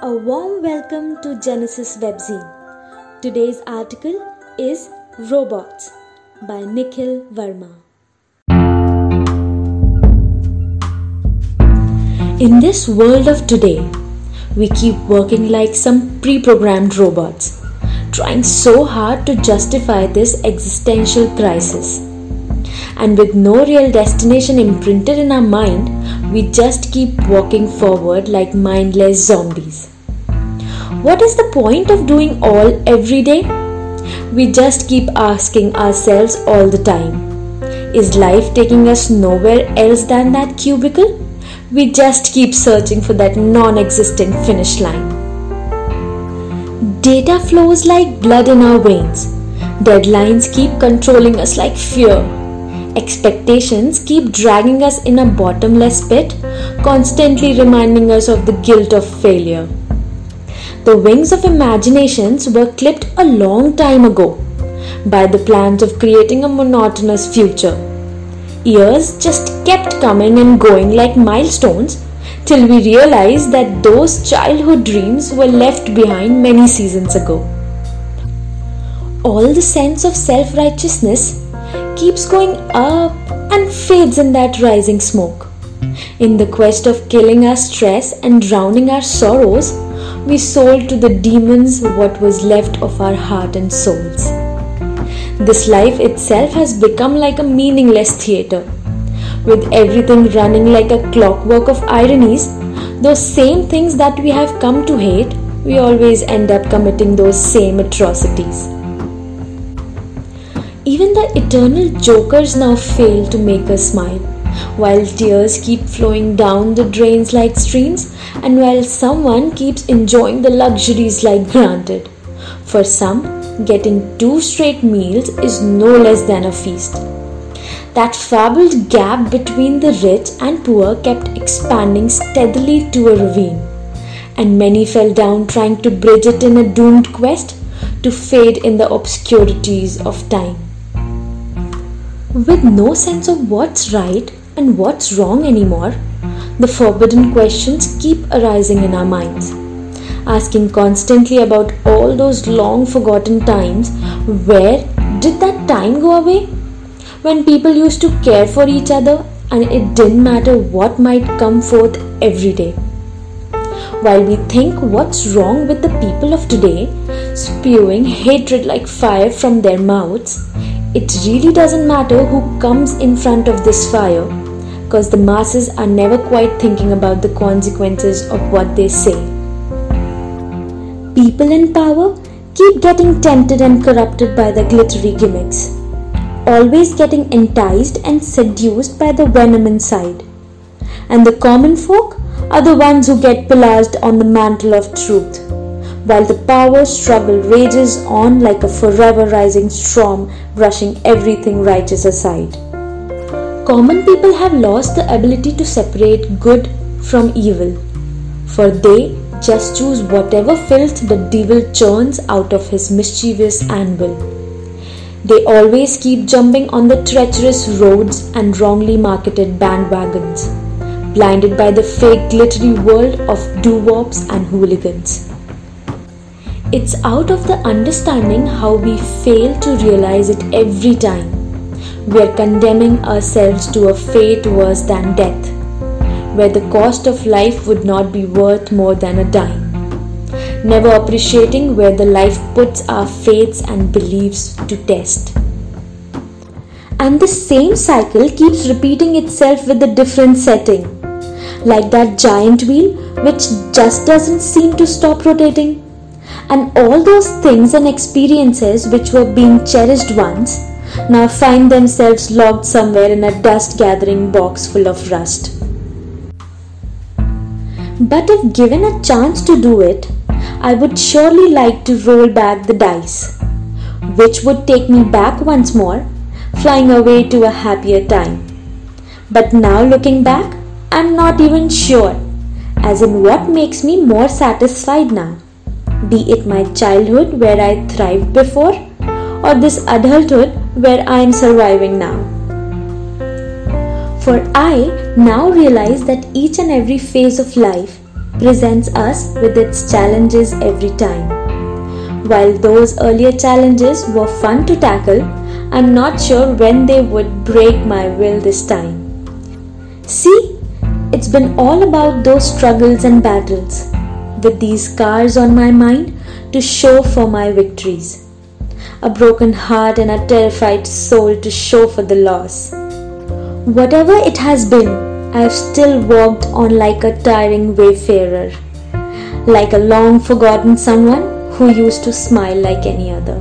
A warm welcome to Genesis Webzine. Today's article is Robots by Nikhil Verma. In this world of today, we keep working like some pre programmed robots, trying so hard to justify this existential crisis. And with no real destination imprinted in our mind, we just keep walking forward like mindless zombies. What is the point of doing all every day? We just keep asking ourselves all the time Is life taking us nowhere else than that cubicle? We just keep searching for that non existent finish line. Data flows like blood in our veins. Deadlines keep controlling us like fear. Expectations keep dragging us in a bottomless pit, constantly reminding us of the guilt of failure. The wings of imaginations were clipped a long time ago by the plans of creating a monotonous future. Years just kept coming and going like milestones till we realized that those childhood dreams were left behind many seasons ago. All the sense of self righteousness keeps going up and fades in that rising smoke. In the quest of killing our stress and drowning our sorrows, we sold to the demons what was left of our heart and souls. This life itself has become like a meaningless theatre. With everything running like a clockwork of ironies, those same things that we have come to hate, we always end up committing those same atrocities. The eternal jokers now fail to make us smile, while tears keep flowing down the drains like streams, and while someone keeps enjoying the luxuries like granted. For some, getting two straight meals is no less than a feast. That fabled gap between the rich and poor kept expanding steadily to a ravine, and many fell down trying to bridge it in a doomed quest to fade in the obscurities of time with no sense of what's right and what's wrong anymore, the forbidden questions keep arising in our minds. Asking constantly about all those long forgotten times where did that time go away? When people used to care for each other and it didn't matter what might come forth every day. While we think what's wrong with the people of today, spewing hatred like fire from their mouths, it really doesn't matter who comes in front of this fire because the masses are never quite thinking about the consequences of what they say. People in power keep getting tempted and corrupted by the glittery gimmicks, always getting enticed and seduced by the venom inside. And the common folk are the ones who get pillaged on the mantle of truth while the power struggle rages on like a forever rising storm, brushing everything righteous aside. Common people have lost the ability to separate good from evil, for they just choose whatever filth the devil churns out of his mischievous anvil. They always keep jumping on the treacherous roads and wrongly marketed bandwagons, blinded by the fake glittery world of doo-wops and hooligans. It's out of the understanding how we fail to realize it every time. We are condemning ourselves to a fate worse than death, where the cost of life would not be worth more than a dime. Never appreciating where the life puts our faiths and beliefs to test. And the same cycle keeps repeating itself with a different setting, like that giant wheel which just doesn't seem to stop rotating and all those things and experiences which were being cherished once now find themselves locked somewhere in a dust gathering box full of rust. But if given a chance to do it, I would surely like to roll back the dice, which would take me back once more, flying away to a happier time. But now looking back, I'm not even sure, as in what makes me more satisfied now be it my childhood where I thrived before or this adulthood where I am surviving now. For I now realize that each and every phase of life presents us with its challenges every time. While those earlier challenges were fun to tackle, I'm not sure when they would break my will this time. See, it's been all about those struggles and battles, with these scars on my mind to show for my victories. A broken heart and a terrified soul to show for the loss. Whatever it has been, I have still walked on like a tiring wayfarer, like a long forgotten someone who used to smile like any other.